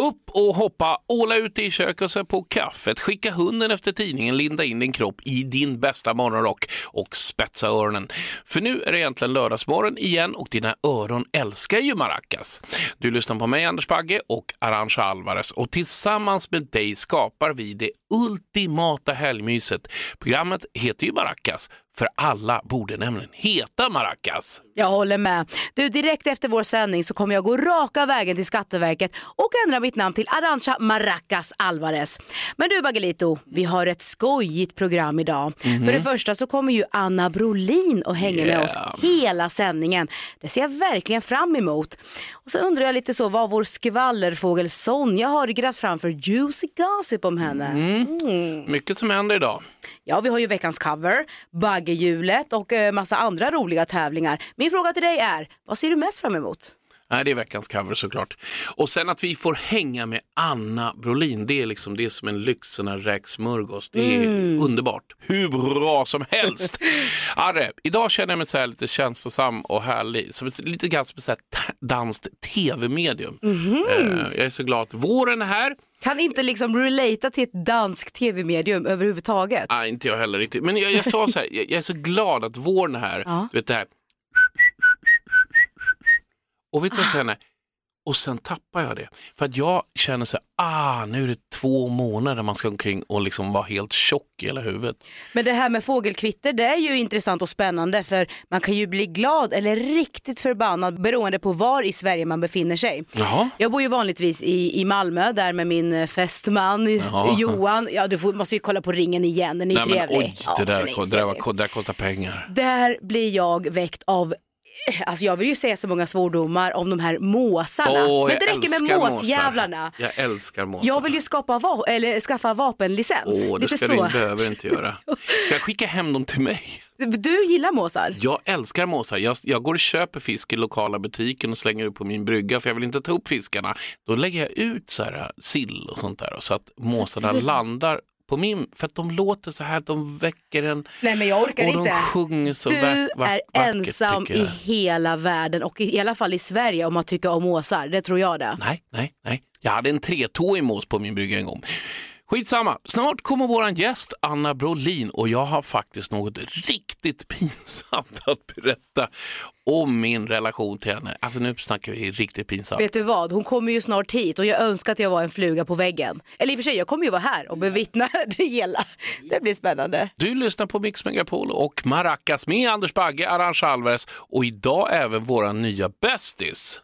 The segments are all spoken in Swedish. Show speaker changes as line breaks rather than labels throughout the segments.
Upp och hoppa, åla ut i köket och sätt på kaffet, skicka hunden efter tidningen, linda in din kropp i din bästa morgonrock och spetsa öronen. För nu är det egentligen lördagsmorgon igen och dina öron älskar ju maracas. Du lyssnar på mig, Anders Bagge och Arantxa Alvarez och tillsammans med dig skapar vi det ultimata helgmyset. Programmet heter ju Maracas, för alla borde nämligen heta Maracas.
Jag håller med. Du, direkt efter vår sändning så kommer jag gå raka vägen till Skatteverket och ändra mitt namn till Arantxa Maracas Alvarez. Men du Bagelito, vi har ett skojigt program idag. För det första så kommer ju Anna Brolin och hänga med oss
Yeah.
hela sändningen. Det ser jag verkligen fram emot. Och så undrar jag lite så vad vår skvallerfågel Sonja har grävt fram för juicy gossip om henne.
Mycket som händer idag.
Ja, vi har ju veckans cover, baggehjulet och eh, massa andra roliga tävlingar. Min fråga till dig är, vad ser du mest fram emot?
Nej, det är veckans cover såklart. Och sen att vi får hänga med Anna Brolin, det är liksom det är som en lyx, en räksmörgås. Det är underbart. Hur bra som helst. Arre, idag känner jag mig så här lite känslosam och härlig. Som ett, lite grann som ett danskt tv-medium. Eh, jag är så glad att våren är här.
Kan inte liksom relata till ett danskt tv-medium överhuvudtaget.
Nej, inte jag heller riktigt. Men jag, jag sa så här, jag, jag är så glad att våren är här.
Ja.
Du vet det här. Och vet du vad jag känner? Och sen tappar jag det. För att jag känner så här, ah, nu är det två månader man ska omkring och liksom vara helt tjock i hela huvudet.
Men det här med fågelkvitter det är ju intressant och spännande för man kan ju bli glad eller riktigt förbannad beroende på var i Sverige man befinner sig.
Jaha.
Jag bor ju vanligtvis i, i Malmö där med min eh, fästman
Jaha.
Johan. Ja, du får, måste ju kolla på ringen igen, den är ju
men,
trevlig.
oj,
Ja,
det,
den
där, det, där, det där kostar pengar.
Där blir jag väckt av Alltså jag vill ju säga så många svordomar om de här måsarna.
Åh,
Men det räcker med
älskar måsar.
måsjävlarna.
Jag älskar måsar.
Jag vill ju skapa va- eller skaffa vapenlicens.
Åh, det
Lite
ska
så.
du behöver inte göra. Ska jag skicka hem dem till mig?
Du gillar måsar?
Jag älskar måsar. Jag, jag går och köper fisk i lokala butiken och slänger upp på min brygga för jag vill inte ta upp fiskarna. Då lägger jag ut så här, sill och sånt där så att måsarna landar på min, för att de låter så här, de väcker en
Nej men jag orkar
och de
inte.
sjunger så
Du
vack- vack-
är ensam i hela världen och i alla fall i Sverige om att tycka om måsar. Det tror jag det.
Nej, nej, nej. Jag hade en tretåig mås på min brygga en gång. Skitsamma, snart kommer våran gäst Anna Brolin och jag har faktiskt något riktigt pinsamt att berätta om min relation till henne. Alltså nu snackar vi riktigt pinsamt.
Vet du vad, hon kommer ju snart hit och jag önskar att jag var en fluga på väggen. Eller i och för sig, jag kommer ju vara här och bevittna det hela. Det blir spännande.
Du lyssnar på Mix Megapol och Maracas med Anders Bagge, Arantxa Alvarez och idag även våran nya bästis.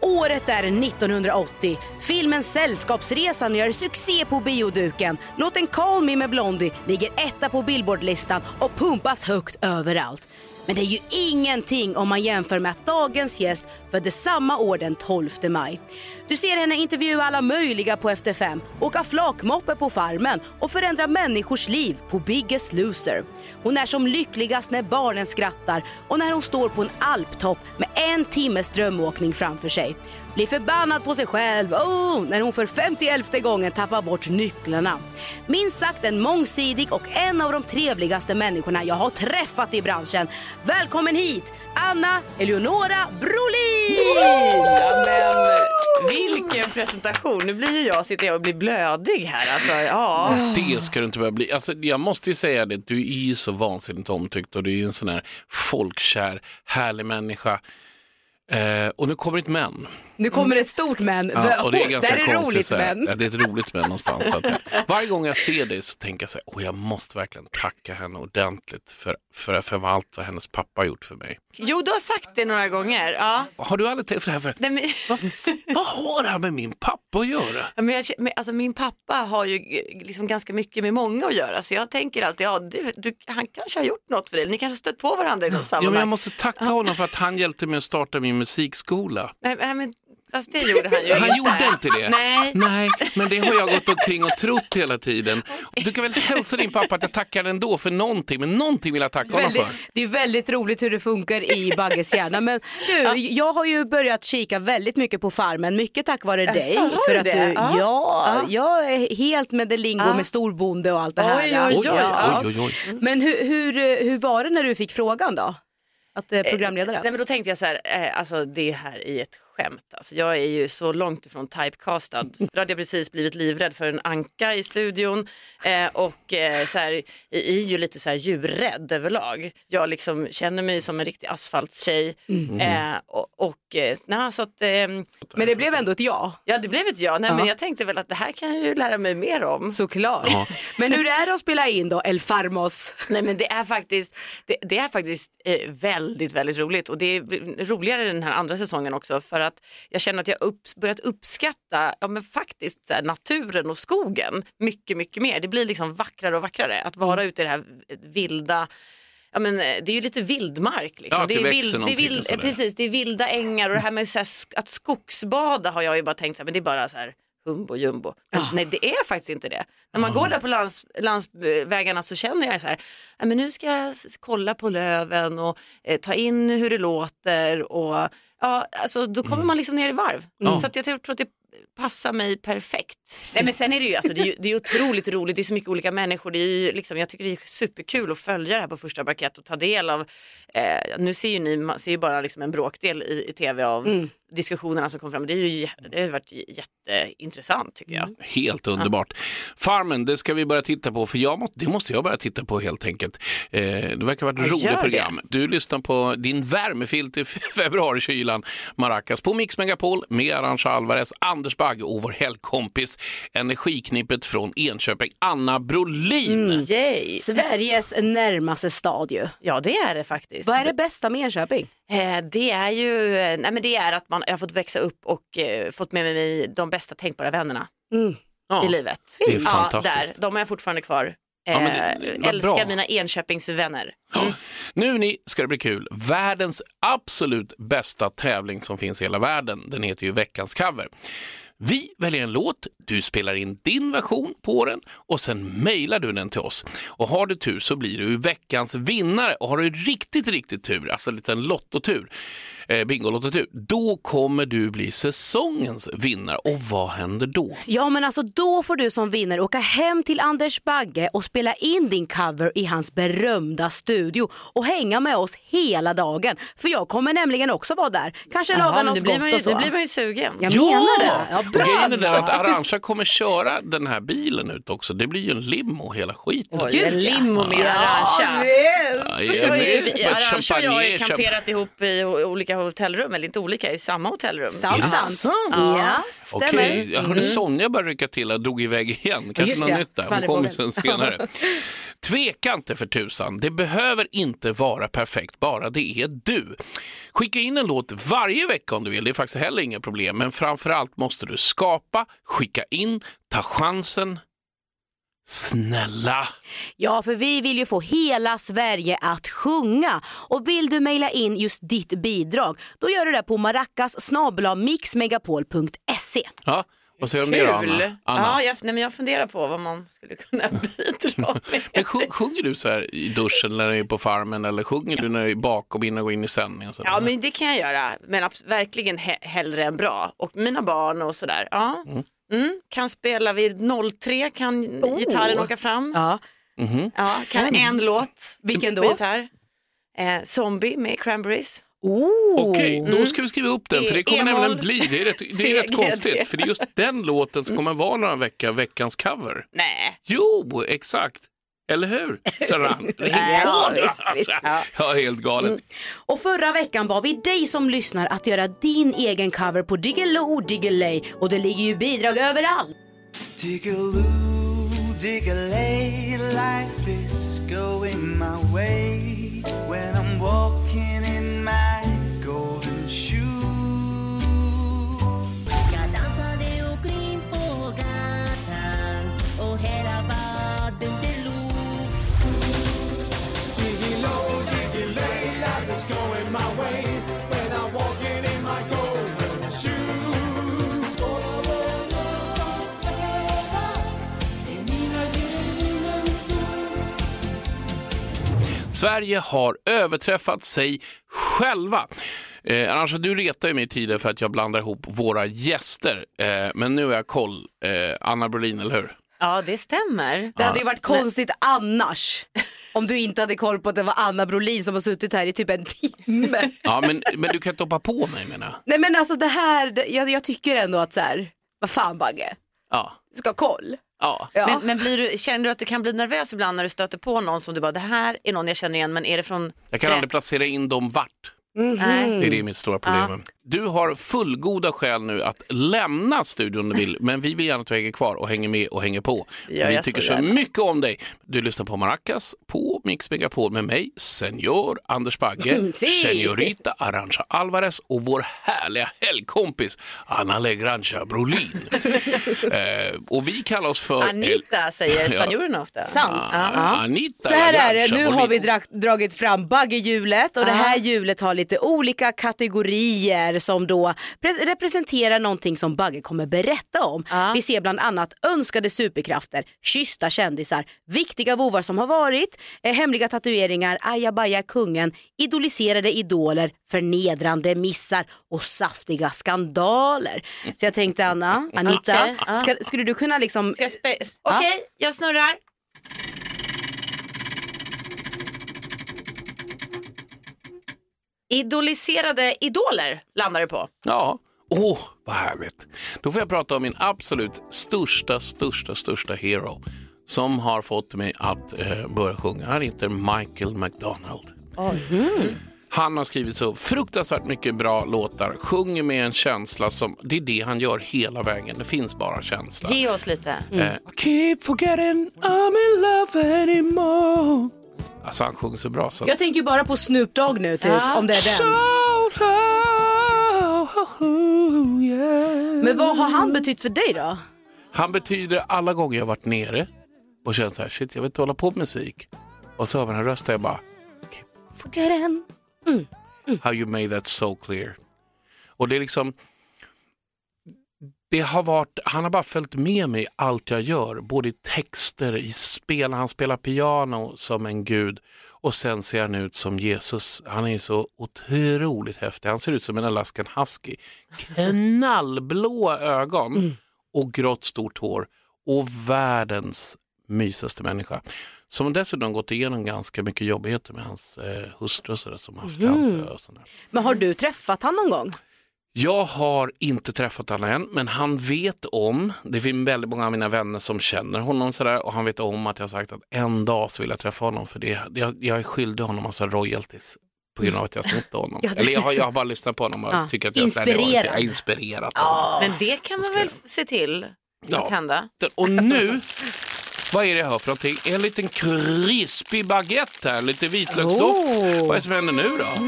Året är 1980. Filmen Sällskapsresan gör succé på bioduken. Låten Call Me med Blondie ligger etta på Billboardlistan och pumpas högt överallt. Men det är ju ingenting om man jämför med att dagens gäst föddes samma år den 12 maj. Du ser henne intervjua alla möjliga på Efter fem, åka flakmoppe på Farmen och förändra människors liv på Biggest Loser. Hon är som lyckligast när barnen skrattar och när hon står på en alptopp med en timmes drömåkning framför sig. Blir förbannad på sig själv oh, när hon för 51 gången tappar bort nycklarna. Minst sagt en mångsidig och en av de trevligaste människorna jag har träffat i branschen. Välkommen hit, Anna Eleonora Brolin!
Vilken presentation. Nu blir ju jag sitter jag och blir blödig här. Alltså, ja.
Det ska du inte behöva bli. Alltså, jag måste ju säga det, du är ju så vansinnigt omtyckt och du är ju en sån här folkkär, härlig människa. Eh, och nu kommer ett men.
Nu kommer ett stort men.
Ja, och det är ganska
det här är
konstigt.
roligt
så här.
men.
Ja, det är ett roligt men någonstans. Att, varje gång jag ser dig så tänker jag så här, åh, jag måste verkligen tacka henne ordentligt för, för, för allt vad hennes pappa har gjort för mig.
Jo, du har sagt det några gånger. Ja.
Har du aldrig tänkt på det här? För,
Nej, men,
vad, vad har det här med min pappa att göra?
Ja, men jag, men, alltså, min pappa har ju liksom ganska mycket med många att göra så jag tänker alltid, ja, det, du, han kanske har gjort något för dig, ni kanske stött på varandra i något
Ja, men
sammanhang.
jag måste tacka honom för att han hjälpte mig att starta min musikskola.
Nej, men, fast det gjorde han ju
Han
inte.
gjorde inte det?
Nej.
Nej, men det har jag gått omkring och trott hela tiden. Du kan väl hälsa din pappa att jag tackar ändå för någonting, men någonting vill jag tacka honom
Väldigt,
för.
det är väldigt roligt hur det funkar i Bagges hjärna. Men du, jag har ju börjat kika väldigt mycket på Farmen, mycket tack vare dig. För att du,
Ja.
ja, jag är helt med det lingo med storbonde och allt det här.
Oj, oj, oj.
Ja.
Oj, oj, oj.
Men hur, hur, hur var det när du fick frågan då? Att eh, programledare?
Nej men då tänkte jag så här, eh, alltså det här är ett skämt. Alltså, jag är ju så långt ifrån typecastad. Då hade jag precis blivit livrädd för en anka i studion eh, och eh, så här, är ju lite så här djurrädd överlag. Jag liksom känner mig som en riktig asfaltstjej. Eh, och, och eh, nej, så att, ehm,
Men det blev ändå ett ja.
ja det blev ett ja. Nej,
Ja.
men jag tänkte väl att det här kan jag ju lära mig mer om.
Såklart. Men hur är det att spela in då, El Farmos?
Nej men det är faktiskt, det, det är faktiskt eh, väldigt, väldigt roligt och det är roligare den här andra säsongen också för att jag känner att jag upp, börjat uppskatta ja, men faktiskt här, naturen och skogen mycket, mycket mer. Det blir liksom vackrare och vackrare att vara ute i det här vilda Ja, men, eh, det är ju lite vildmark. Liksom.
Ja, att det
är vild, det är vild, precis, det är vilda ängar och det här med så här, att skogsbada har jag ju bara tänkt så här, men det är bara så här humbo jumbo. Men, Nej det är faktiskt inte det. När man går där på lands, landsvägarna så känner jag så här, "Ja, men nu ska jag kolla på löven och eh, ta in hur det låter och ja, alltså, då kommer man liksom ner i varv. Så att jag tror, att det passar mig perfekt. Nej, men sen är det ju, alltså, det är ju det är otroligt roligt, det är så mycket olika människor, det är ju, liksom, jag tycker det är superkul att följa det här på första parkett och ta del av, eh, nu ser ju ni man ser ju bara liksom en bråkdel i, i tv av diskussionerna som kom fram, det, är ju, det har varit jätteintressant tycker jag.
Helt underbart. Farmen, det ska vi börja titta på, för jag må, det måste jag börja titta på helt enkelt. Eh, det verkar vara ett
Ja,
roligt
gör det.
program. Du lyssnar på din värmefilt i februarikylan, Maracas, på Mix Megapol med Arantxa Alvarez, Anders Bagge och vår helgkompis, energiknippet från Enköping, Anna Brolin.
Mm. Yay!
Sveriges närmaste stad ju.
Ja det är det faktiskt.
Vad är det bästa med Enköping?
Eh, det är ju, eh, nej men det är att man, jag har fått växa upp och eh, fått med mig de bästa tänkbara vännerna
Ja,
i livet.
det är
Ja,
fantastiskt.
där, de har jag fortfarande kvar.
Ja, men
Eh,
det- vad
älskar
bra.
mina Enköpingsvänner.
Ja. Nu ni ska det bli kul. Världens absolut bästa tävling som finns i hela världen, den heter ju Veckans cover. Vi väljer en låt, du spelar in din version på den och sen mejlar du den till oss. Och har du tur så blir du veckans vinnare och har du riktigt, riktigt tur, alltså en liten lottotur, eh, bingolottotur, då kommer du bli säsongens vinnare. Och vad händer då?
Ja men alltså då får du som vinnare åka hem till Anders Bagge och spela in din cover i hans berömda studio och hänga med oss hela dagen. För jag kommer nämligen också vara där. Kanske laga
Jaha, men
något
nu blir,
gott
man ju,
och så.
nu blir man ju sugen.
Jag menar det. Ja,
och grejen är
bra.
den att Arantxa kommer köra den här bilen ut också. Det blir ju en limo hela skiten.
Oj, en
ja.
limo med
Ja,
Arantxa.
Ja,
Vi har ju-
visst,
vi-
men
Arantxa och jag har ju kamperat ihop i o- olika hotellrum, eller inte olika, i samma hotellrum.
Sant? Ja, stämmer.
Okej, jag hörde Sonja börja rycka till och drog iväg igen. Kanske
Just
något
det,
nytt där. Hon kommer sen senare. Tveka inte för tusan. Det behöver inte vara perfekt, bara det är du. Skicka in en låt varje vecka om du vill. Det är faktiskt heller inga problem. Men framförallt måste du skapa, skicka in, ta chansen. Snälla.
Ja, för vi vill ju få hela Sverige att sjunga. Och vill du mejla in just ditt bidrag, då gör du det på maracas mixmegapol.se.
Ja, vad säger du om det då, Anna?
Kul!
Anna?
Ja, jag, nej, men jag funderar på vad man skulle kunna bidra med.
Men sjung, sjunger du så här i duschen när du är på farmen eller sjunger du när du är bakom innan du går in i sändningen? Så
Ja men det kan jag göra, men verkligen he- hellre än bra. Och mina barn och sådär. Ja. Mm. Kan spela vid 03, kan gitarren åka fram.
Ja.
Ja, kan en låt
Vilken då?
gitarr. Eh, Zombie med Cranberries.
Oh.
Okej, då ska vi skriva upp den för det kommer
E-moll.
nämligen bli, det är rätt, det är rätt konstigt, för det är just den låten som kommer vara några veckor veckans cover.
Nej.
Jo, exakt. Eller hur?
Ja, visst, visst, ja.
Ja, helt galet.
Och förra veckan var vi dig som lyssnar att göra din egen cover på Diggiloo Diggiley och det ligger ju bidrag överallt.
Diggaloo, diggalay, life is going my way when I'm walking
Sverige har överträffat sig själva. Eh, Arantxa, du retar ju mig tidigare för att jag blandar ihop våra gäster. Eh, men nu har jag koll. Eh, Anna Brolin, eller hur?
Ja, det stämmer.
Det hade ju varit konstigt annars. Om du inte hade koll på att det var Anna Brolin som har suttit här i typ en timme.
Ja, men, men du kan inte hoppa på mig menar jag.
Nej men alltså det här, jag, jag tycker ändå att så här, vad fan Bagge,
Ja.
ska ha koll.
Ja.
Ja.
Men, men blir du, känner du att du kan bli nervös ibland när du stöter på någon som du bara, det här är någon jag känner igen, men är det från
Jag kan
rätt?
aldrig placera in dem vart.
Nej.
Det är det mitt stora problem. Du har fullgoda skäl nu att lämna studion om du vill, men vi vill gärna att du hänger kvar och hänger med och hänger på.
Ja,
vi tycker
så
så mycket om dig. Du lyssnar på Maracas på Mix Megapol med mig, senior Anders Bagge, seniorita Arantxa Alvarez och vår härliga helgkompis Anna Legrancia Brolin. eh, och vi kallar oss för...
Anita säger spanjorerna ofta.
Sant.
Ja.
Ja.
Anita
Så här är det, nu har vi dra- dragit fram baggehjulet och det här hjulet har lite olika kategorier som då pre- representerar någonting som Bagge kommer berätta om. Vi ser bland annat önskade superkrafter, kyssta kändisar, viktiga vovar som har varit, eh, hemliga tatueringar, ajabaja kungen, idoliserade idoler, förnedrande missar och saftiga skandaler. Så jag tänkte Anna, Anita,
ja.
ska, skulle du kunna liksom... Ja.
Okej, jag snurrar. Idoliserade idoler landar du på.
Ja, åh vad härligt. Då får jag prata om min absolut största, största, största hero som har fått mig att eh, börja sjunga. Han heter Michael McDonald. Han har skrivit så fruktansvärt mycket bra låtar, sjunger med en känsla som, det är det han gör hela vägen, det finns bara känsla.
Ge oss lite.
Eh, Keep forgetting I'm in love anymore. Alltså han sjunger så bra så.
Jag tänker bara på Snoop Dogg nu typ, om det är den. Men vad har han betytt för dig då?
Han betyder alla gånger jag varit nere och känt så här, shit jag vill inte hålla på med musik. Och så hör man en röst där jag bara,
Forget den.
how you made that so clear. Och det är liksom, det har varit, han har bara följt med mig i allt jag gör, både i texter, i spel, han spelar piano som en gud och sen ser han ut som Jesus. Han är så otroligt häftig, han ser ut som en Alaskan husky. Knallblå ögon och grått stort hår och världens mysigaste människa. Som dessutom gått igenom ganska mycket jobbigheter med hans eh, hustru och sådär, som haft cancer och sådär.
Men har du träffat han någon gång?
Jag har inte träffat honom än, men han vet om, det finns väldigt många av mina vänner som känner honom sådär och han vet om att jag har sagt att en dag så vill jag träffa honom för det, jag, jag är skyldig honom massa royalties på grund av att jag har snott honom.
Ja,
Eller jag har, jag har bara lyssnat på honom och
Ja.
tycker att jag
Inspirerad.
Jag har inspirerat honom.
Men det kan man väl se till
Ja.
att hända.
Och nu, vad är det jag hör för någonting? En liten krispig baguette här, lite vitlöksdoft.
Oh.
Vad är det som händer nu då?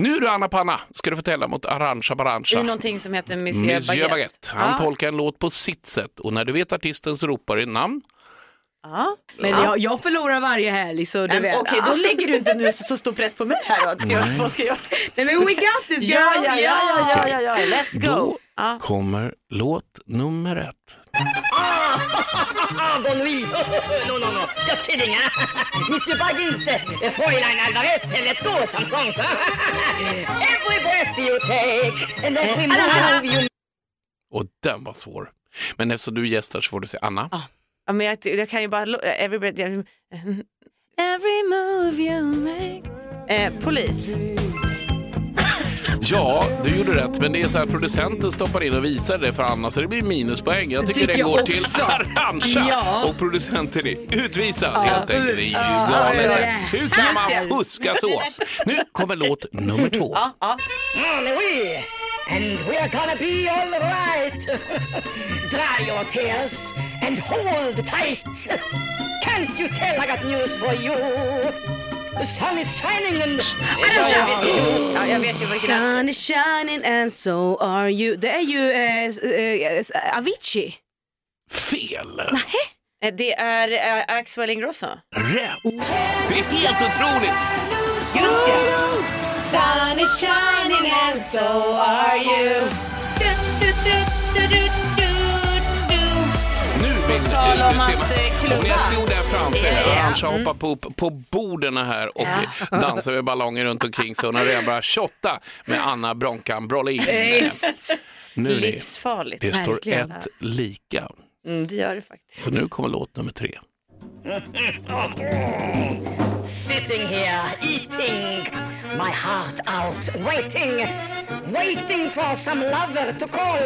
Nu du Anna Panna ska du förtälla mot Arantxa Barantxa.
I någonting som heter Monsieur,
Monsieur Baguette. Han
Ja.
tolkar en låt på sitt sätt och när du vet artistens ropar i namn,
Ja.
Men jag, jag förlorar varje helg så du vet.
Okej, då lägger du inte nu så, så stor press på mig här då. Jag, vad ska jag?
Nej men we got this girl!
Ja, ja, ja, ja, ja, ja, let's go.
då
Ja.
kommer låt nummer ett.
Bon nuit. no, no, no. Just kidding. Huh? Monsieur Baggins, uh, Fräulein Alvarez, uh, let's go some songs. Every breath you take and every move you
Och den var svår. Men eftersom du gästar så får du se Anna.
Ja, men jag, jag kan ju bara... Every, breath- every move you make. Eh, polis.
Ja, du gjorde rätt, men det är så här producenten stoppar in och visar det för Anna så det blir minuspoäng. Jag tycker
Tycker
det
jag
går till Arantxa
Ja.
och producenten är utvisad helt enkelt. Det är ju galet.
ja,
Hur kan man fuska så? Nu kommer låt nummer två.
Ja, ja.
And we're gonna be all right. Dry your tears and hold tight. Can't you tell I got news for you? The sun is shining and...
Jag vet ju, ja, jag vet ju vilken det är.
Sun is shining and so are you. Det är ju eh, eh, Avicii.
Fel!
Eh, Det är eh, Axel Ingrosso.
Rätt! Det är helt otroligt!
Just det. Sun is shining and so are you.
Bild.
tal om
ser
att, eh, klubba.
Jag såg där framför er,
ja.
Arantxa
Mm.
hoppar på, på borden här och dansar med ballonger runt omkring sig. Hon har redan börjat shotta med Anna Bronkan Brolin.
Visst.
Nu är det,
Livsfarligt.
det står
Verkligen.
ett lika.
Mm, det gör det faktiskt.
Så nu kommer låt nummer tre.
Sitting here, eating my heart out, waiting, waiting for some lover to call.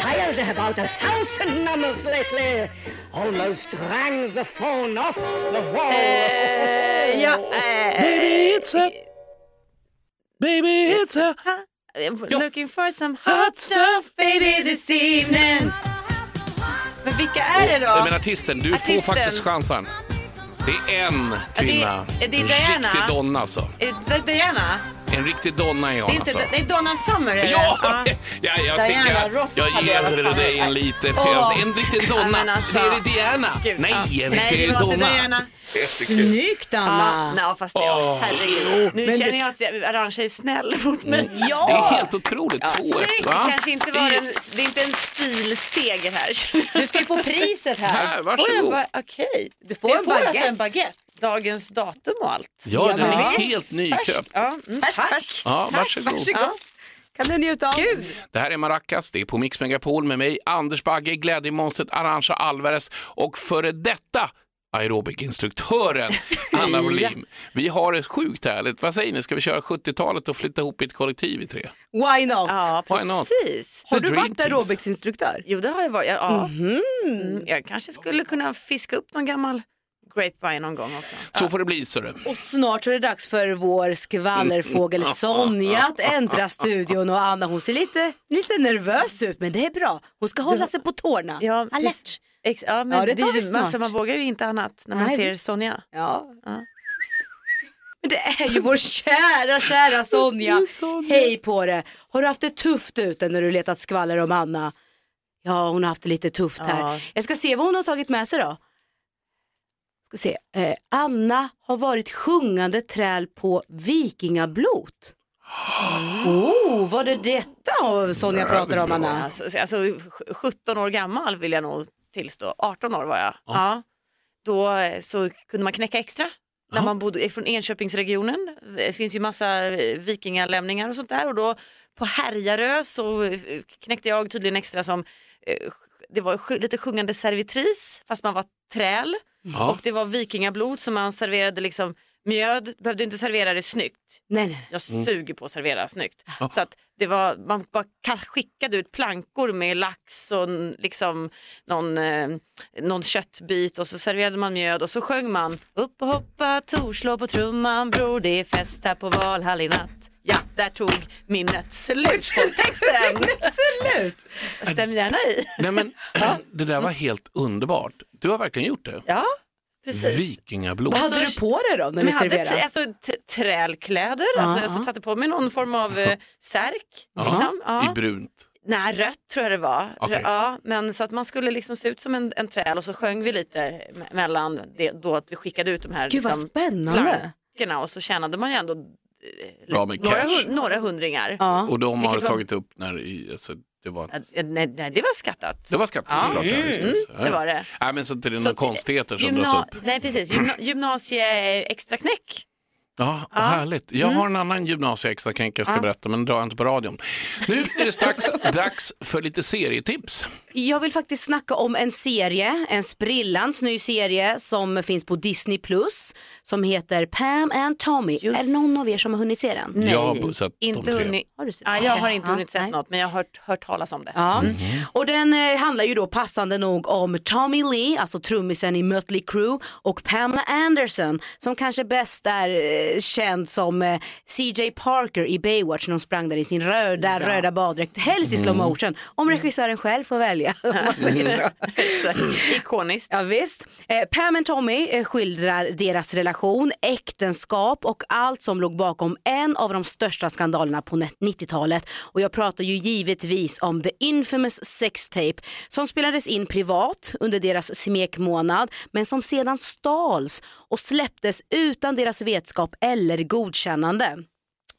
Tired about a thousand numbers lately. Almost rang the phone off the wall.
Eh, ja, eh,
Baby it's a... Baby it's a...
Looking for some hot stuff baby this evening. Men vilka är det då?
Nej, men artisten, du
Artisten.
får faktiskt chansen. Det är en kvinna.
det är
en
Diana.
riktig donna alltså.
Är det Diana?
En riktig donna är
Det
hon
är inte
alltså.
det är Donna Summer är det?
Ja,
Ja.
ja, jag
Diana
tycker jag
jag
ger dig en liten,
Åh.
en riktig
Ja,
donna.
men alltså.
Det är det Diana.
Gud,
Nej,
ja.
en
Nej,
riktig
det inte
donna.
Diana.
Snyggt
Ja,
Anna!
nej, fast ja, herregud. Nu
Men
känner
det-
jag att jag- Arantxa är snäll mot mig.
Det är
Ja!
helt otroligt.
Ja,
2-1
Det
va?
kanske inte var en, det är inte en stilseger här.
Du ska ju få priset här.
Här,
Får jag
varsågod.
ba- Okej,
Du får
jag
en
får alltså
baguette.
en baguette. Dagens datum och allt.
Ja, den är
visst.
helt nyköpt.
Ja, mm, tack.
Ja, varsågod.
Varsågod. Kan du njuta av?
Gud.
Det här är Maracas, det är på Mix Megapol med mig, Anders Bagge, Glädjemonstret Arantxa Alvarez och före detta aerobikinstruktören Anna Wollin. Vi har det sjukt härligt. Vad säger ni, ska vi köra 70-talet och flytta ihop i ett kollektiv i tre?
Why not?
Ja,
Why not?
precis.
Har
The
du varit aerobicsinstruktör?
Jo, det har jag varit. Ja, ja.
Mhm.
Mm, jag kanske skulle kunna fiska upp någon gammal grapevine någon gång också.
Så får det bli, så det.
Och snart så är det dags för vår skvallerfågel Sonja att ändra studion och Anna hon ser lite, lite nervös ut men det är bra. Hon ska hålla sig på tårna.
Ja,
Alert.
Ex- ja, men
Ja, det tar
är
vi snart.
så man vågar ju inte annat när man
Nej,
ser
visst.
Sonja.
Ja.
Ja.
Men det är ju vår kära, kära Sonja. Hej på det. Har du haft det tufft ute när du letat skvaller om Anna? Ja, hon har haft det lite tufft här.
Ja.
Jag ska se vad hon har tagit med sig då. Ska se. Eh, Anna har varit sjungande träl på vikingablot. Oh, var det detta Sonja pratar om Anna?
Alltså, alltså, sj- 17 år gammal vill jag nog tillstå. 18 år var jag. Ja. Då eh, så kunde man knäcka extra. När man bodde från Enköpingsregionen. Det finns ju massa eh, vikingalämningar och sånt där. Och då på Härjarö så eh, knäckte jag tydligen extra som det var lite sjungande servitris fast man var träl.
Ja.
Och det var vikingablod som man serverade liksom mjöd, behövde inte servera det snyggt.
Nej, nej.
Jag suger på att servera snyggt. Så att det var, man bara ka- skickade ut plankor med lax och liksom någon, eh, någon köttbit och så serverade man mjöd och så sjöng man upp och hoppa, Tor på trumman bror, det är fest här på Valhall i natt. Ja, där tog minnet slut på texten.
Slut.
Stäm gärna i.
Nej, men, det där var helt underbart. Du har verkligen gjort det.
Ja, precis.
Vikingablod.
Vad hade du på dig då när du
jag hade
serverade?
t- alltså, t- trälkläder, alltså, jag satte på mig någon form av eh, särk. Liksom. Ja.
I brunt.
Nej, rött tror jag det var.
Okej.
Ja, men så att man skulle liksom se ut som en, en träl och så sjöng vi lite me- mellan det, då att vi skickade ut de här
Gud
liksom,
spännande.
och så tjänade man ju ändå eh,
Bra med
några,
cash.
några hundringar.
Ja.
Och de har
Vilket var-
tagit upp när i, alltså, det var,
Eh, Nej, nej, det var skattat.
det var skattat såklart. ja, just det. Ja,
det var det.
Nej, men så inte det är några konstigheter som
Gymna-
dras upp.
Nej, precis. Gymna gymnasie extra knäck.
Ja, vad härligt. Jag har en annan gymnasieextraknäck jag ska berätta, men drar jag inte på radion. Nu är det strax dags för lite serietips.
Jag vill faktiskt snacka om en serie, en sprillans ny serie som finns på Disney Plus som heter Pam and Tommy. Är det någon av er som har hunnit se den?
Nej,
Jag har sett de
inte
tre.
hunnit.
Har du sett
Ja, jag har inte
Ja,
hunnit sett
nej.
något, men jag har hört, hört talas om det.
Ja. Och den eh, handlar ju då passande nog om Tommy Lee, alltså trummisen i Mötley Crüe och Pamela Anderson som kanske bäst är eh, känd som eh, CJ Parker i Baywatch när hon sprang där i sin röda, röda baddräkt, helst i slow motion om regissören själv får välja. om man säger så.
Exakt. Ikoniskt.
Ja, visst. Eh, Pam och Tommy eh, skildrar deras relation, äktenskap och allt som låg bakom en av de största skandalerna på net- 90-talet. Och jag pratar ju givetvis om the infamous sex tape som spelades in privat under deras smekmånad men som sedan stals och släpptes utan deras vetskap eller godkännande.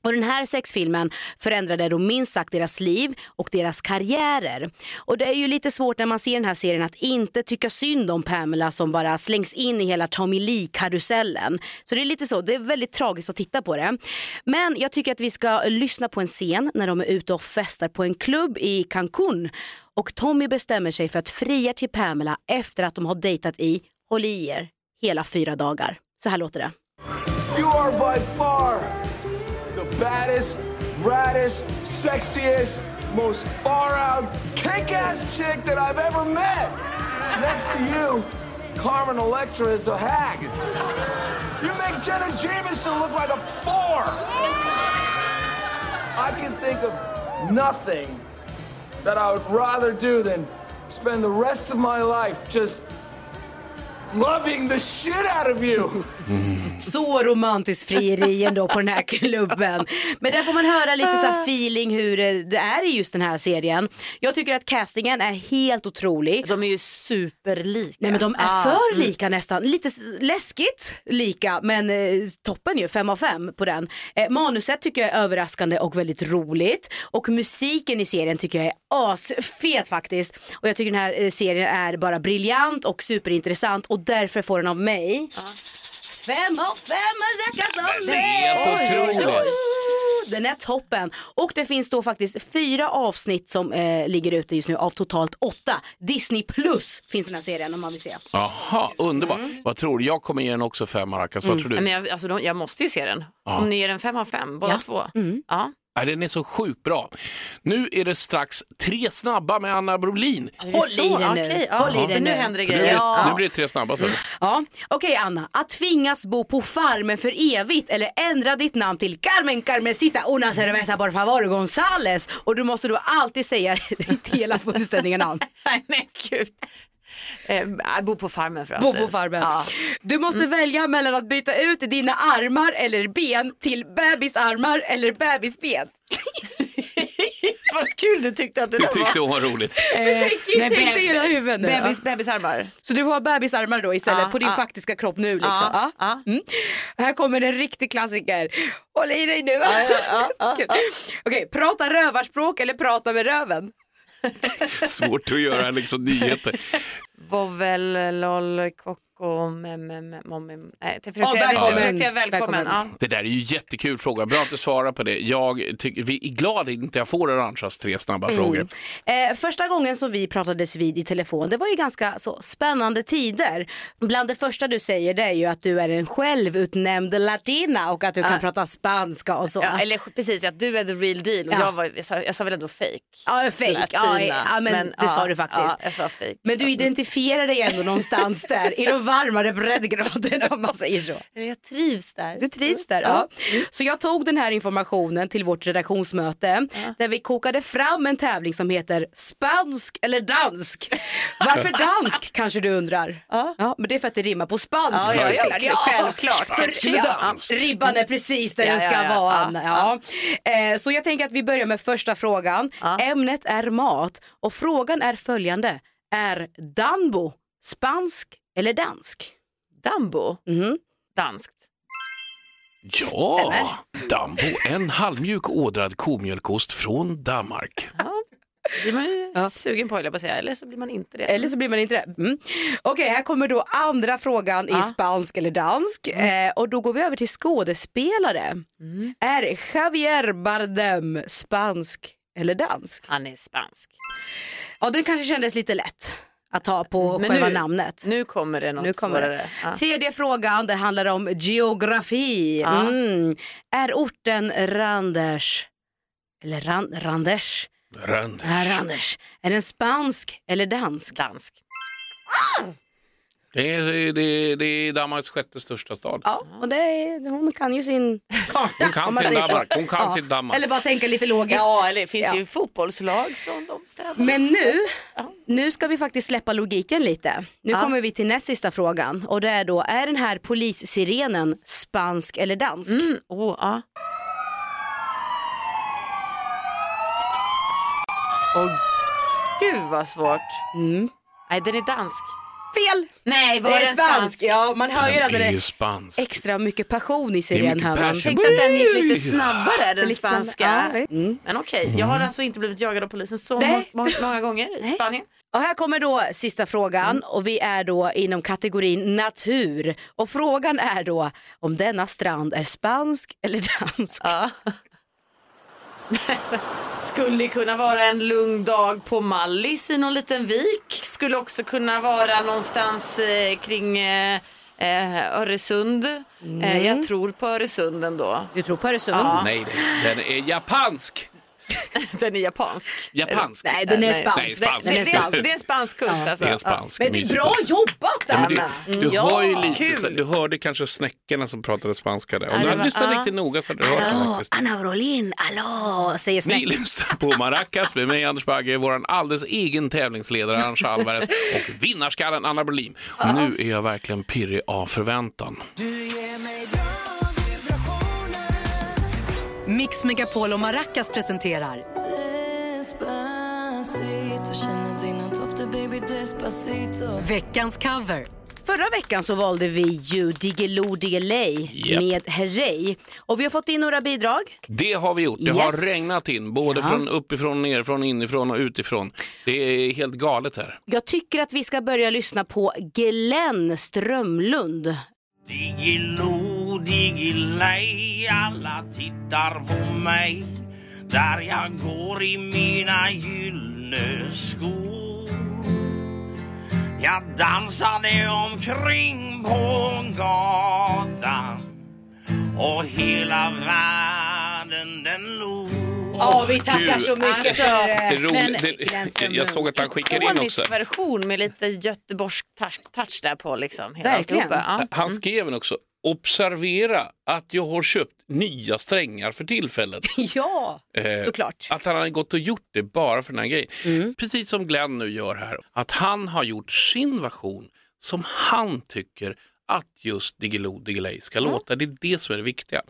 Och den här sexfilmen förändrade då minst sagt deras liv och deras karriärer. Och det är ju lite svårt när man ser den här serien att inte tycka synd om Pamela som bara slängs in i hela Tommy Lee-karusellen. Så det är lite så, det är väldigt tragiskt att titta på det. Men jag tycker att vi ska lyssna på en scen när de är ute och festar på en klubb i Cancun. Och Tommy bestämmer sig för att fria till Pamela efter att de har dejtat i, håll i er, hela fyra dagar. Så här låter det.
You are by far the baddest, raddest, sexiest, most far out, kick ass chick that I've ever met. Next to you, Carmen Electra is a hag. You make Jenna Jameson look like a four. I can think of nothing that I would rather do than spend the rest of my life just loving the shit out of you.
Så romantiskt frieri ändå på den här klubben. Men där får man höra lite så här feeling hur det det är i just den här serien. Jag tycker att castingen är helt otrolig.
De är ju superlika.
Nej men de är
Ah,
för
mm.
lika nästan. Lite läskigt lika men eh, toppen ju, fem av fem på den. Eh, manuset tycker jag är överraskande och väldigt roligt. Och musiken i serien tycker jag är asfet faktiskt. Och jag tycker den här eh, serien är bara briljant och superintressant och därför får den av mig Fem av fem
är helt
mig. Den är toppen. Och det finns då faktiskt fyra avsnitt som eh, ligger ute just nu av totalt åtta. Disney plus finns den här serien om man vill se.
Jaha, underbart. Vad tror du? Jag kommer ge den också fem, Maracas. Vad tror du?
Men jag, alltså, de, jag måste ju se den. Om ni ger den fem av fem, båda
Ja.
två. Ja.
Ja, den är så sjukt bra. Nu är det strax tre snabba med Anna Brolin.
Håll i den nu.
Okej, ja.
Håll i
nu
nu.
händer det
För nu,
grejer.
blir, nu blir det tre snabba. Så.
Ja, okej Anna. Att tvingas bo på farmen för evigt eller ändra ditt namn till Carmen Carmencita una cerveza por favor Gonzales och du måste då alltid säga ditt hela fullständiga namn.
Nej men gud. Eh, bor på farmen för
Bo på farmen.
Ja.
Du måste välja mellan att byta ut dina armar eller ben till bebisarmar eller bebisben.
Vad kul du tyckte att det där var.
tyckte hon var roligt.
Tänk
nej,
tänk dig hela huvudet nu.
Bebis, bebisarmar.
Så du har bebisarmar då istället
Ja,
på din
ja.
faktiska kropp nu liksom?
Ja.
ja. Mm. Här kommer en riktig klassiker. Håll i dig nu. Okej, prata rövarspråk eller prata med röven?
Svårt att göra liksom nyheter.
Vovel, lol, kock mem. Nej,
Ja,
försökte jag,
välkommen.
jag välkommen.
Välkommen.
Ja.
Det där är ju jättekul fråga. Bra att du svarar på det. Jag tycker, vi är glada att jag får Arantxas tre snabba frågor.
Eh, första gången som vi pratades vid i telefon, det var ju ganska så spännande tider. Bland det första du säger det är ju att du är en självutnämnd latina och att du kan prata spanska och så.
Ja, eller precis, att du är the real deal och
Ja.
jag, var, jag, sa, jag sa väl ändå fake.
Ja, fake. Ja, ja, men det sa du faktiskt.
Ja, jag sa fake.
Men du identifierar dig ändå någonstans där i de varmare breddgraderna om man säger så.
Jag trivs där.
Du trivs där. Ja. Så jag tog den här informationen till vårt redaktionsmöte där vi kokade fram en tävling som heter spansk eller dansk. Varför dansk kanske du undrar? Ja. men det är för att det rimmar på spansk.
Ja, ja, ja, självklart.
Så ja, ribban är precis där
Ja,
den ska
ja, ja,
vara.
ja,
Anna. Ja. Eh, Så jag tänker att vi börjar med första frågan. Ämnet är mat och frågan är följande. Är Danbo spansk eller dansk?
Dambo,
Mhm.
danskt.
Ja, Dambo, en halvmjuk ådrad komjölkost från Danmark.
blir man ju sugen på höll jag på att säga, eller så blir man inte det.
Eller så blir man inte det. Mm. Okej, här kommer då andra frågan i spansk eller dansk. Eh, och då går vi över till skådespelare. Är Javier Bardem spansk eller dansk?
Han är spansk.
Ja, den kanske kändes lite lätt att ta på
Men
själva
nu-
namnet.
Nu kommer det något
Nu kommer det.
svårare. Ja.
Tredje frågan, det handlar om geografi.
Ja.
Mm. Är orten Randers, eller Ran, Randers,
Randers.
är Randers, är den spansk eller dansk?
Dansk.
Det är, det, är, det är Danmarks sjätte största stad.
Ja, och det är, hon kan ju sin karta.
Hon kan sin. Danmark. Hon kan sin Danmark.
Eller bara tänka lite logiskt.
Ja, eller det finns
Ja.
ju fotbollslag från de städerna.
Men nu, nu ska vi faktiskt släppa logiken lite. Nu
Ja.
kommer vi till näst sista frågan och det är då, är den här polissirenen spansk eller dansk?
Mm, åh, ja. Åh, gud vad svårt.
Mm.
Nej, den är dansk.
Fel!
Nej, var
det
det
är
en
spansk.
spansk?
Ja, man hör ju
Den
att det
är ju
är
spansk.
extra mycket passion i
Det är mycket
sirenhörnan.
passion.
Tänkte att den gick lite snabbare den
Lite snabb-
spanska.
ja, mm.
Men okej, jag har alltså inte blivit jagad av polisen så
Nej.
må- många gånger i Spanien.
Och här kommer då sista frågan och vi är då inom kategorin natur. Och frågan är då om denna strand är spansk eller dansk.
Skulle kunna vara en lugn dag på Mallis i någon liten vik. Skulle också kunna vara någonstans eh, kring eh, eh, Öresund. Eh, jag tror på Öresund ändå.
Du tror på Öresund?
Ja.
Nej, nej, den är japansk.
Den är japansk.
Japansk.
Nej, den är spansk.
nej, spansk.
Det,
Den är
det,
spansk.
är, det är en spansk kust alltså.
Det är en spansk.
Men det är
mysig
bra
kust.
jobbat
Ja,
Anna!
du, du
Ja,
hör ju lite,
kul.
så, du hörde kanske snäckorna som pratade spanska där. Om
Ja,
du hade lyssnat
ja.
riktigt noga så hade du hört det faktiskt.
Anna Brolin, hallå, säger
Ni
snäck.
lyssnar på Maracas med mig Anders Bagge, vår alldeles egen tävlingsledare Arantxa Alvarez och vinnarskallen Anna Brolin. Nu är jag verkligen pirrig av förväntan.
Mix Megapol och Maracas presenterar veckans cover.
Förra veckan så valde vi ju Diggiloo Diggiley
Japp.
med Herrey. Och vi har fått in några bidrag.
Det har vi gjort. Det
Yes.
har regnat in, både
Ja.
från uppifrån, nerifrån, inifrån och utifrån. Det är helt galet här.
Jag tycker att vi ska börja lyssna på Glenn Strömlund.
Diggiloo, diggiley, alla tittar på mig där jag går i mina gyllene skor. Jag dansade omkring på gatan och hela världen den log.
Åh, vi tackar
Gud.
så mycket
Alltså,
för
roligt.
Men-
det, jag såg att han skickade in också.
Version med lite göteborgsk touch, touch där på liksom. hela
Verkligen.
Ja.
Han skrev även också, observera att jag har köpt nya strängar för tillfället.
Ja,
Eh,
såklart.
Att han har gått och gjort det bara för den här grejen.
Mm.
Precis som Glenn nu gör här. Att han har gjort sin version som han tycker att just Diggiloo Diggiley ska låta. Det är det som är det viktiga.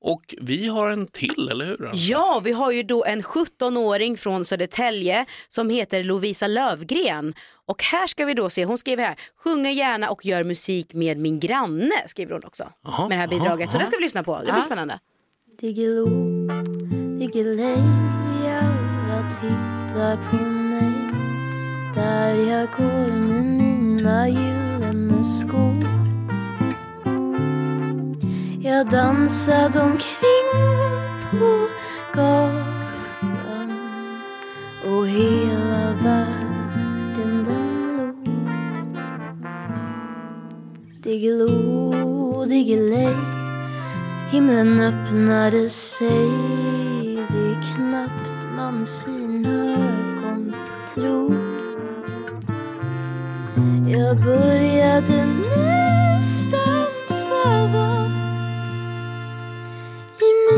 Och vi har en till, eller hur?
Ja, vi har ju då en 17-åring från Södertälje som heter Lovisa Lövgren. Och här ska vi då se, hon skriver här, sjunger gärna och gör musik med min granne, skriver hon också.
Jaha,
med det här bidraget. Så
jaha.
det ska vi lyssna på, det blir spännande.
Diggiloo, Diggiley, alla tittar på mig där jag går med mina gyllene skor. Jag dansade omkring på gatan och hela världen den log. Diggiloo, Diggiley Himlen öppnade sig. Det är knappt man sina ögon tror. Jag började nästan sväva.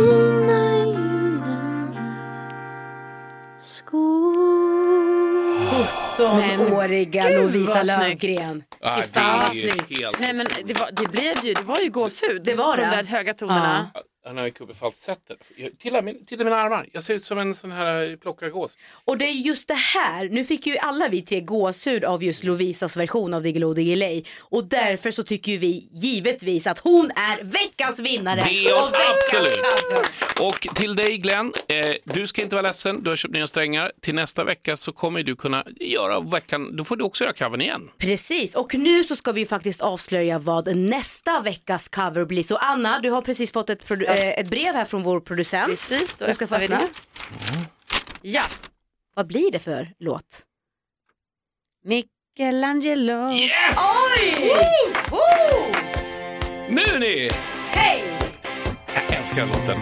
I mina gyllene skor
17-åriga
Gud,
Lovisa
vad.
Ja,
Fy fan vad snyggt.
helt-
Nej, men det, var, det blev ju, det var ju gåshud.
Det var
på
det.
De där höga tonerna.
Han har ju falsetter. Titta, min, titta mina armar. Jag ser ut som en sån här plockargås.
Och det är just det här, nu fick ju alla vi tre gåshud av just Lovisas version av Diggiloo Diggiley och därför så tycker ju vi givetvis att hon är veckans vinnare.
Det är hon absolut. Och till dig Glenn, eh, du ska inte vara ledsen. Du har köpt nya strängar. Till nästa vecka så kommer du kunna göra veckan, då får du också göra covern igen.
Precis, och nu så ska vi ju faktiskt avslöja vad nästa veckas cover blir. Så Anna, du har precis fått ett, produ- eh, ett brev här från vår producent.
Precis, då
du ska få
vi
öppna.
det. Ja.
Vad blir det för låt?
Michelangelo.
Yes!
Oj! Woo!
Nu ni!
Hej!
Jag älskar låten.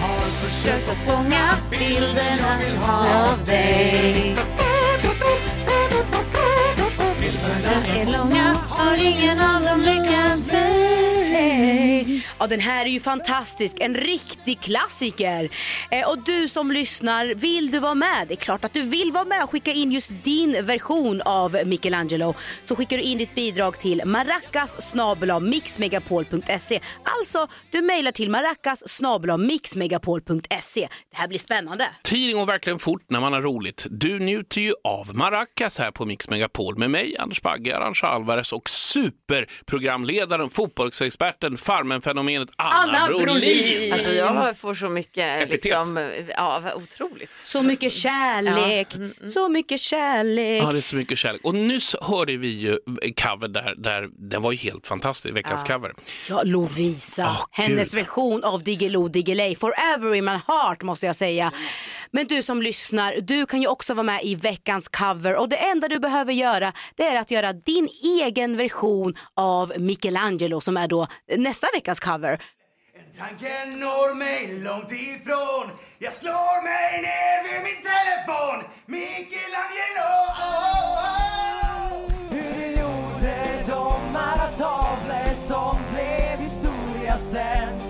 Har försökt att fånga bilden jag vill ha av dig.
Ja, den här är ju fantastisk. En riktig klassiker. Eh, och du som lyssnar, vill du vara med? Det är klart att du vill vara med och skicka in just din version av Michelangelo. Så skickar du in ditt bidrag till maracas mixmegapol.se. Alltså, du mejlar till maracas mixmegapol.se. Det här blir spännande.
Tiden går verkligen fort när man har roligt. Du njuter ju av Maracas här på Mix Megapol med mig, Anders Bagge, Arantxa Alvarez och superprogramledaren, fotbollsexperten, Farmen-fenomenet Anna,
Anna
Brolin.
Alltså jag får så mycket,
Epitet.
liksom, ja otroligt.
Så mycket kärlek, så mycket kärlek.
Ja, det är så mycket kärlek. Och nyss hörde vi ju cover där, där den var ju helt fantastisk, veckans
Ja.
cover.
Ja, Lovisa. Hennes
Gud.
version av Diggiloo Diggiley. Forever in my heart måste jag säga. Men du som lyssnar, du kan ju också vara med i veckans cover. Och det enda du behöver göra det är att göra din egen version av Michelangelo som är då nästa veckas cover.
Tanken når mig långt ifrån. Jag slår mig ner vid min telefon. Michelangelo Hur du gjorde de alla tavlor som blev historia sen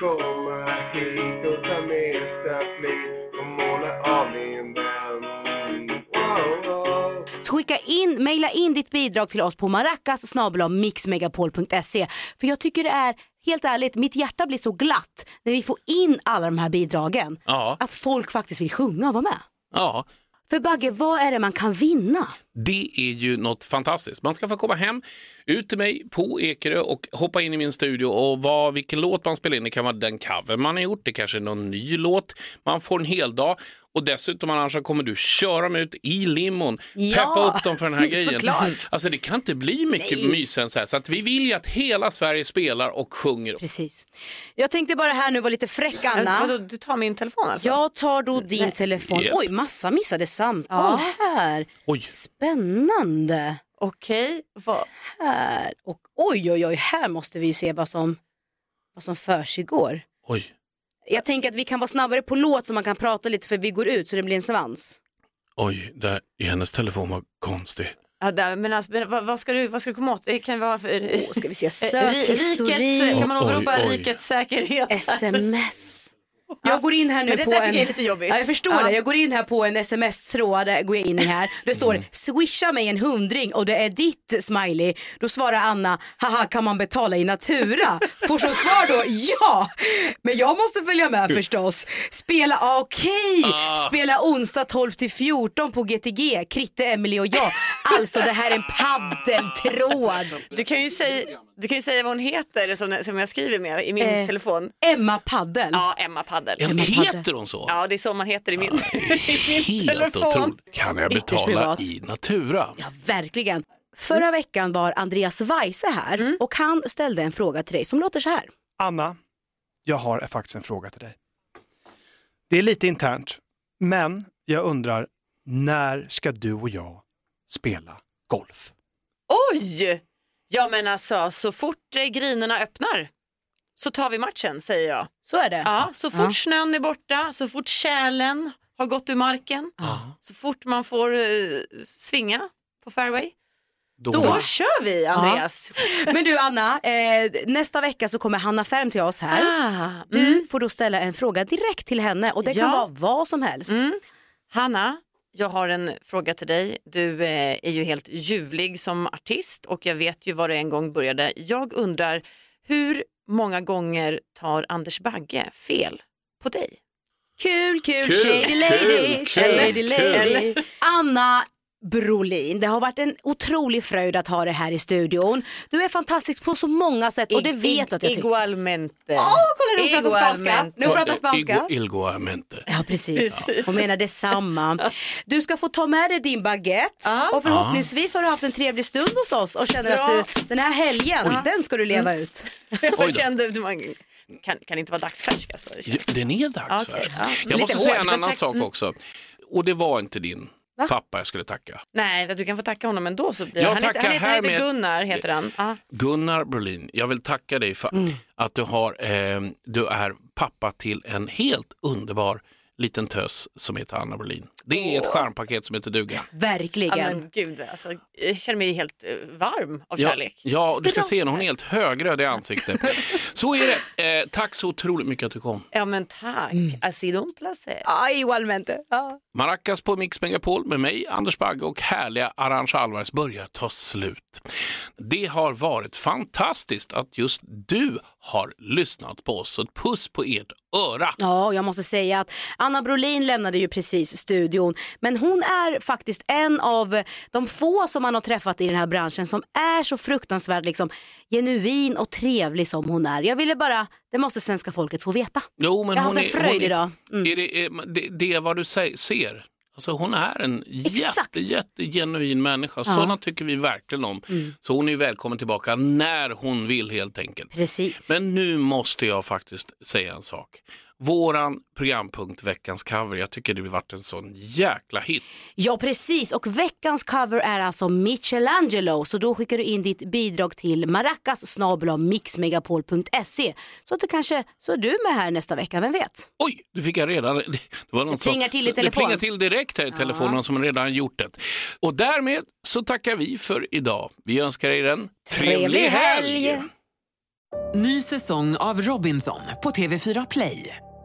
komma hit och ta med staffli och måla av min vän? Wow, wow.
Så skicka in, mejla in ditt bidrag till oss på maracas mixmegapol.se. För jag tycker det är, helt ärligt, mitt hjärta blir så glatt när vi får in alla de här bidragen.
Ja.
Att folk faktiskt vill sjunga och vara med.
Ja,
för Bagge, vad är det man kan vinna?
det är ju något fantastiskt. Man ska få komma hem, ut till mig på Ekerö och hoppa in i min studio och vad, vilken låt man spelar in. Det kan vara den cover man har gjort, det kanske är någon ny låt. Man får en hel dag och dessutom annars så kommer du köra dem ut i limon,
Ja,
peppa upp dem för den här grejen.
såklart.
Alltså det kan inte bli mycket
Nej.
mys än så här. Så att vi vill ju att hela Sverige spelar och sjunger.
Precis. Jag tänkte bara här nu vara lite fräck Anna.
Vadå, du tar min telefon alltså?
Jag tar då din telefon.
Japp.
Oj, massa missade samtal här.
Oj.
Spännande.
Okej, vad?
Här. Och oj, oj, oj, här måste vi ju se vad som, vad som försiggår.
Oj.
Jag tänker att vi kan vara snabbare på låt så man kan prata lite för vi går ut så det blir en svans.
Oj, där är hennes telefon var konstig.
Ja, där, men alltså, men vad, vad, ska du, vad ska du komma åt? Det kan vara för...
Åh, ska vi se,
Eh, ri-
sökhistorik.
Rikets, kan man åberopa rikets säkerhet?
Sms. Jag går in här nu på en...
tycker jag är lite jobbigt.
Ja, jag förstår
Ja.
det. Jag går in här på en sms-tråd, går jag in i här. Det står swisha mig en hundring och det är ditt smiley. Då svarar Anna, haha kan man betala i natura? Får som svar då, ja! Men jag måste följa med förstås. Spela, ah, okej, spela onsdag 12 till 14 på GTG, Kritte, Emily och jag. Alltså det här är en paddeltråd.
Du kan ju säga, du kan ju säga vad hon heter som, som jag skriver med i min
Eh,
telefon.
Emma Paddel.
Ja, Emma Paddel.
Ja, heter hon så?
Ja, det är så man heter i min, i min
Helt
telefon.
otroligt. Kan jag betala i natura?
Ja, verkligen. Förra veckan var Andreas Weise här och han ställde en fråga till dig som låter så här.
Anna, jag har faktiskt en fråga till dig. Det är lite internt, men jag undrar, när ska du och jag spela golf?
Oj! Ja men alltså så fort eh, grinerna öppnar så tar vi matchen säger jag.
Så är det.
Ja, så fort
Ja.
snön är borta, så fort kärlen har gått ur marken, så fort man får eh, svinga på fairway.
Då,
Då kör vi Andreas.
Men du Anna, eh, nästa vecka så kommer Hanna Färm till oss här.
Ah,
Du
mm.
får då ställa en fråga direkt till henne och det kan
Ja.
vara vad som helst.
Mm. Hanna, jag har en fråga till dig. Du eh, är ju helt ljuvlig som artist och jag vet ju var det en gång började. Jag undrar, hur många gånger tar Anders Bagge fel på dig?
Kul, kul,
Kul,
shady lady,
kul,
shady
kul.
lady. Anna Brolin, det har varit en otrolig fröjd att ha dig här i studion. Du är fantastisk på så många sätt och det vet du att jag tycker.
Igualmente.
Åh, kolla nu pratar spanska.
Igualmente.
Nu pratar spanska.
Ilgo, ilgoamente.
Ja precis, hon menar detsamma. Du ska få ta med dig din baguette och förhoppningsvis har du haft en trevlig stund hos oss och känner
Bra.
att du, den här helgen, den ska du leva ut.
Jag kände att man kan, kan inte vara dagsfärsk alltså. Det
Ja, Den är dags
Okej,
för.
ja.
Jag
Lite
måste säga
hård,
en
men
annan sak
Mm.
också. Och det var inte din
Va?
pappa jag skulle tacka.
Nej, du kan få tacka honom ändå. Så blir
Jag
han,
tackar
han, heter, han heter Gunnar, heter han. Ah.
Gunnar Brolin, jag vill tacka dig för
Mm.
att du, har, eh, du är pappa till en helt underbar liten tös som heter Anna Brolin. Det är ett stjärnpaket som heter duga.
Verkligen.
Ja, men gud, alltså, jag känner mig helt eh, varm av
Ja,
kärlek.
ja, du ska se henne, hon är helt högröd i ansiktet. Så är det. Eh, tack så otroligt mycket att du kom.
Ja men tack, ha sido un placer.
Ja, igualmente. Ja.
Maracas på Mix Megapol med mig, Anders Bagge och härliga Arantxa Alvarez börjar ta slut. Det har varit fantastiskt att just du har lyssnat på oss. Så ett puss på ert öra.
Ja, jag måste säga att Anna Brolin lämnade ju precis studion. Men hon är faktiskt en av de få som man har träffat i den här branschen som är så fruktansvärt liksom, genuin och trevlig som hon är. Jag ville bara, det måste svenska folket få veta.
Jo, men
jag har haft en fröjd
är-
idag. Mm.
Är det, är, det, det är vad du sä- ser. Alltså hon är en jätte, jätte genuin människa.
Ja.
Sådana tycker vi verkligen om.
Mm.
Så hon är välkommen tillbaka när hon vill helt enkelt.
Precis.
Men nu måste jag faktiskt säga en sak. Våran programpunkt Veckans cover, jag tycker det har varit en sån jäkla hit.
Ja precis och veckans cover är alltså Michelangelo så då skickar du in ditt bidrag till maracas mixmegapol.se så att det kanske så är du med här nästa vecka, vem vet?
Oj, du fick jag redan. Det, var något
Det plingar till i
så- Det
telefon.
plingar till direkt här i telefonen som redan gjort det. Och därmed så tackar vi för idag. Vi önskar er en trevlig helg!
Ny säsong av Robinson på TV4 Play.